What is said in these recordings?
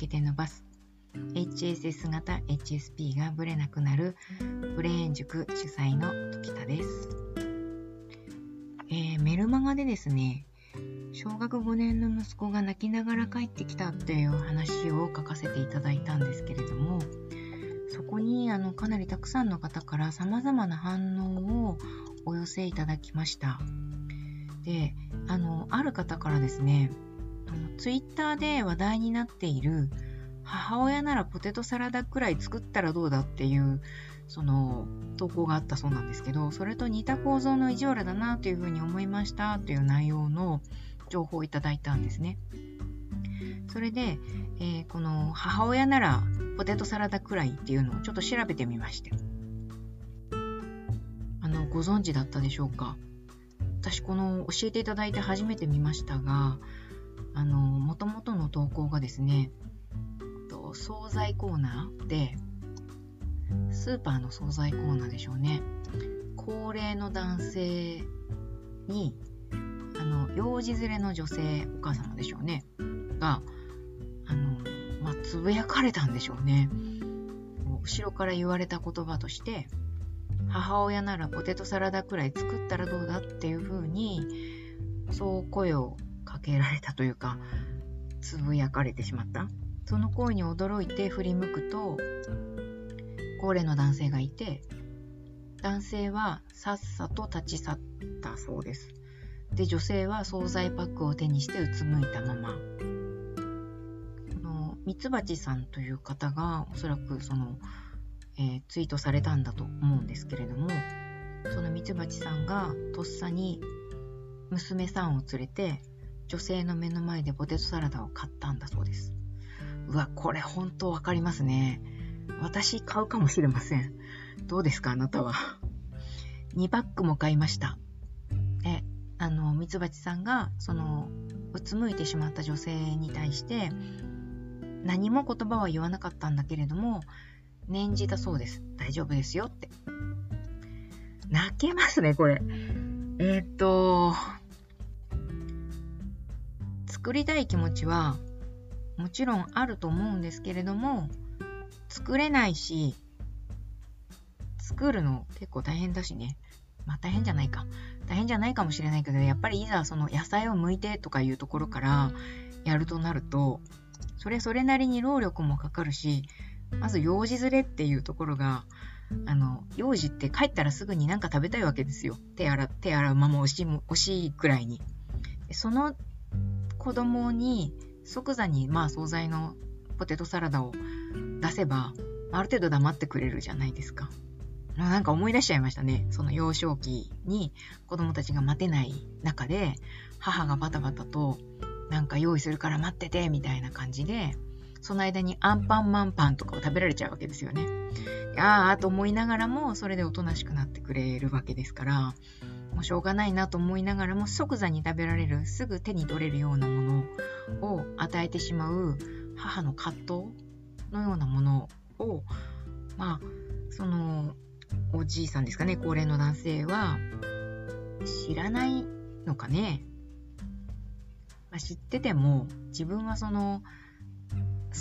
けて伸ばす。HSS 型 HSP がブレなくなるブレーン塾主催の時田です、えー、メルマガでですね小学5年の息子が泣きながら帰ってきたっていう話を書かせていただいたんですけれどもそこにあのかなりたくさんの方から様々な反応をお寄せいただきましたであのある方からですねツイッターで話題になっている母親ならポテトサラダくらい作ったらどうだっていうその投稿があったそうなんですけどそれと似た構造の意地悪だなというふうに思いましたという内容の情報をいただいたんですね。それで、えー、この母親ならポテトサラダくらいっていうのをちょっと調べてみまして。あの、ご存知だったでしょうか？私この教えていただいて初めて見ましたが、あの、もともとの投稿がですね、と惣菜コーナーで、スーパーの惣菜コーナーでしょうね。高齢の男性にあの幼児連れの女性お母様でしょうねがあの、まあ、つぶやかれたんでしょうね後ろから言われた言葉として母親ならポテトサラダくらい作ったらどうだっていうふうにそう声をけられたというかつぶやかれてしまった。その声に驚いて振り向くと高齢の男性がいて男性はさっさと立ち去ったそうです。で女性は惣菜パックを手にしてうつむいたまま。のミツバチさんという方がおそらくその、えー、ツイートされたんだと思うんですけれどもそのミツバチさんがとっさに娘さんを連れて女性の目の前でポテトサラダを買ったんだそうです。うわこれ本当わかりますね。私買うかもしれません。どうですかあなたは？2パックも買いました。えあのミツバチさんがそのうつむいてしまった女性に対して何も言葉は言わなかったんだけれども念じたそうです。大丈夫ですよって。泣けますねこれ。えー、っと作りたい気持ちはもちろんあると思うんですけれども作れないし作るの結構大変だしねまあ大変じゃないか。大変じゃないかもしれないけど、やっぱりいざその野菜を剥いてとかいうところからやるとなると、それそれなりに労力もかかるし、まず幼児連れっていうところが、あの、幼児って帰ったらすぐになんか食べたいわけですよ。手洗、手洗う間も惜しい、惜しいくらいに。その子供に即座にまあ惣菜のポテトサラダを出せば、ある程度黙ってくれるじゃないですか。なんか思い出しちゃいましたね。その幼少期に子供たちが待てない中で、母がバタバタとなんか用意するから待ってて、みたいな感じで、その間にアンパンマンパンとかを食べられちゃうわけですよね。ああ、と思いながらも、それでおとなしくなってくれるわけですから、もうしょうがないなと思いながらも、即座に食べられる、すぐ手に取れるようなものを与えてしまう母の葛藤のようなものを、まあ、その、おじいさんですかね、高齢の男性は、知らないのかね。まあ、知ってても、自分はその、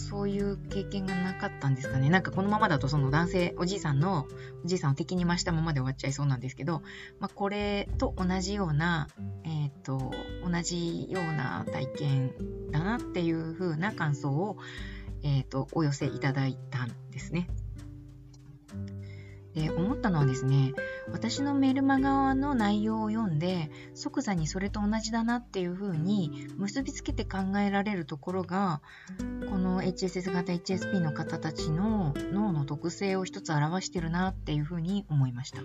そういう経験がなかったんですかね。なんかこのままだとその男性、おじいさんの、おじいさんを敵に回したままで終わっちゃいそうなんですけど、まあ、これと同じような、えっ、ー、と、同じような体験だなっていう風な感想を、えっ、ー、と、お寄せいただいたんですね。で思ったのはですね私のメルマガの内容を読んで即座にそれと同じだなっていうふうに結びつけて考えられるところがこの HSS 型 HSP の方たちの脳の特性を一つ表してるなっていうふうに思いました。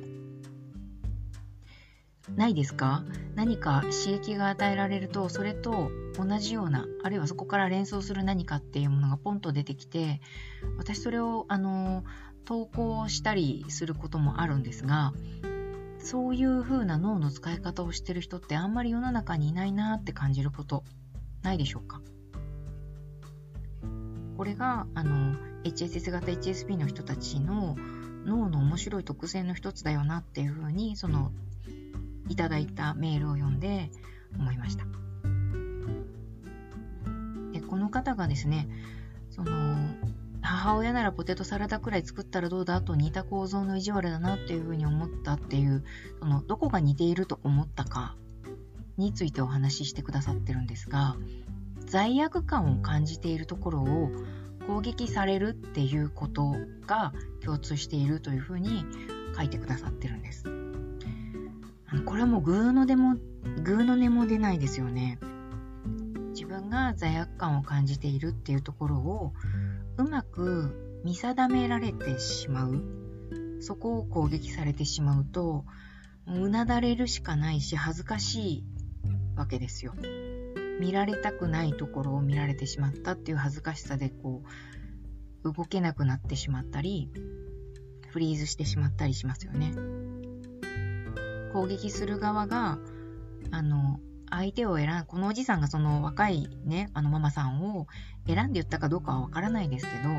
ないですか？何か刺激が与えられるとそれと同じようなあるいはそこから連想する何かっていうものがポンと出てきて私それをあの投稿したりすることもあるんですがそういう風な脳の使い方をしてる人ってあんまり世の中にいないなって感じることないでしょうか？これがあの HSS 型 HSP の人たちの脳の面白い特性の一つだよなっていう風にそのいただいたメールを読んで思いましたでこの。方がですね、その、母親ならポテトサラダくらい作ったらどうだと似た構造の意地悪だなっていうふうに思ったっていう、その、どこが似ていると思ったかについてお話ししてくださってるんですが、罪悪感を感じているところを攻撃されるっていうことが共通しているというふうに書いてくださってるんです。これはもうグーの出も、グーの音も出ないですよね。自分が罪悪感を感じているっていうところをうまく見定められてしまう。そこを攻撃されてしまうと、うなだれるしかないし恥ずかしいわけですよ。見られたくないところを見られてしまったっていう恥ずかしさでこう動けなくなってしまったりフリーズしてしまったりしますよね攻撃する側があの相手を選んこのおじさんがその若いねあのママさんを選んで言ったかどうかはわからないですけど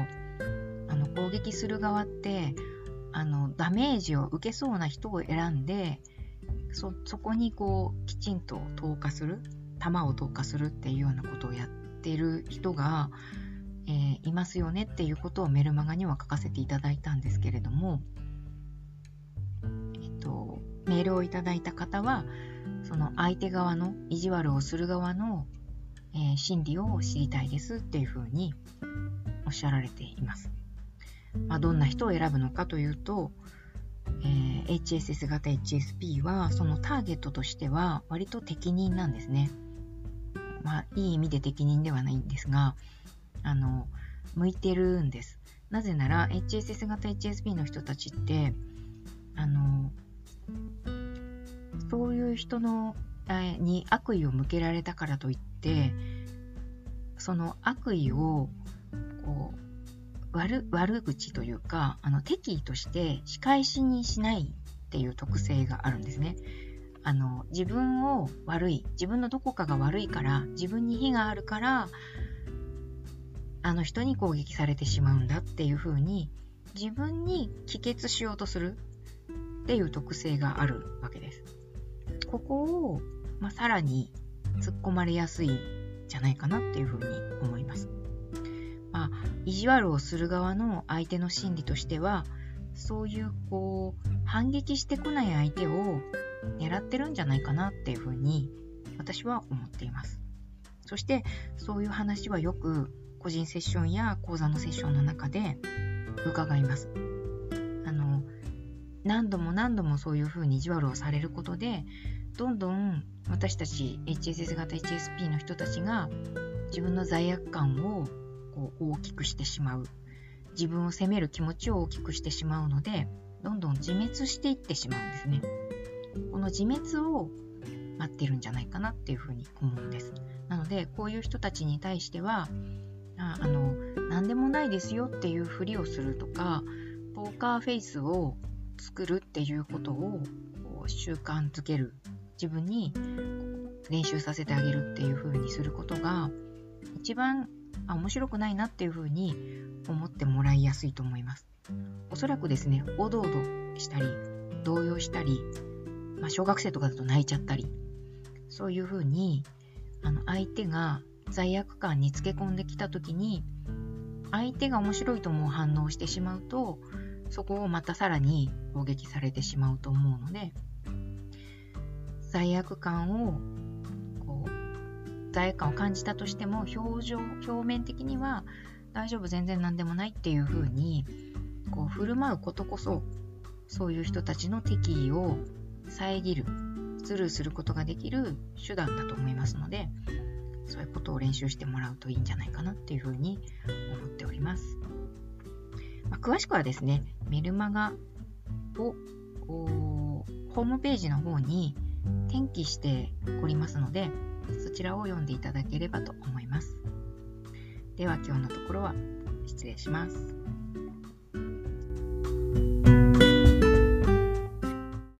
あの攻撃する側ってあのダメージを受けそうな人を選んでそこにこうきちんと投下する弾を投下するっていうようなことをやってる人が、えー、いますよねっていうことをメルマガには書かせていただいたんですけれども、えっと、メールをいただいた方はその相手側の意地悪をする側の、えー、心理を知りたいですっていうふうにおっしゃられています。まあ、どんな人を選ぶのかというと、えー、HSS 型 HSP はそのターゲットとしては割と適任なんですね。まあ、いい意味で適任ではないんですが、あの、向いてるんです。なぜなら、HSS 型 HSP の人たちって、いう人のに悪意を向けられたからといって、その悪意をこう悪悪口というかあの敵意として仕返しにしないっていう特性があるんですね。あの自分を悪い自分のどこかが悪いから自分に非があるからあの人に攻撃されてしまうんだっていうふうに自分に帰結しようとするっていう特性があるわけです。ここを、まあ、さらに突っ込まれやすいんじゃないかなっていうふうに思います。まあ、意地悪をする側の相手の心理としてはそういうこう反撃してこない相手を狙ってるんじゃないかなっていうふうに私は思っています。そしてそういう話はよく個人セッションや講座のセッションの中で伺います。あの何度も何度もそういうふうに意地悪をされることでどんどん私たち HSS 型 HSP の人たちが自分の罪悪感をこう大きくしてしまう自分を責める気持ちを大きくしてしまうのでどんどん自滅していってしまうんですね。この自滅を待ってるんじゃないかなっていうふうに思うんです。なので、こういう人たちに対しては、ああの、何でもないですよっていうふりをするとか、ポーカーフェイスを作るっていうことを習慣づける。自分に練習させてあげるっていうふうにすることが、一番あ面白くないなっていうふうに思ってもらいやすいと思います。おそらくですね、おどおどしたり、動揺したり、まあ、小学生とかだと泣いちゃったり、そういうふうに、あの、相手が罪悪感につけ込んできた時に、相手が面白いと思う反応をしてしまうと、そこをまたさらに攻撃されてしまうと思うので、罪悪感を、こう、罪悪感を感じたとしても、表情、表面的には大丈夫、全然何でもないっていうふうに、こう、振る舞うことこそ、そういう人たちの敵意を遮るスルーすることができる手段だと思いますのでそういうことを練習してもらうといいんじゃないかなっていうふうに思っております、まあ、詳しくはですねメルマガをホームページの方に転記しておりますのでそちらを読んでいただければと思いますでは今日のところは失礼します。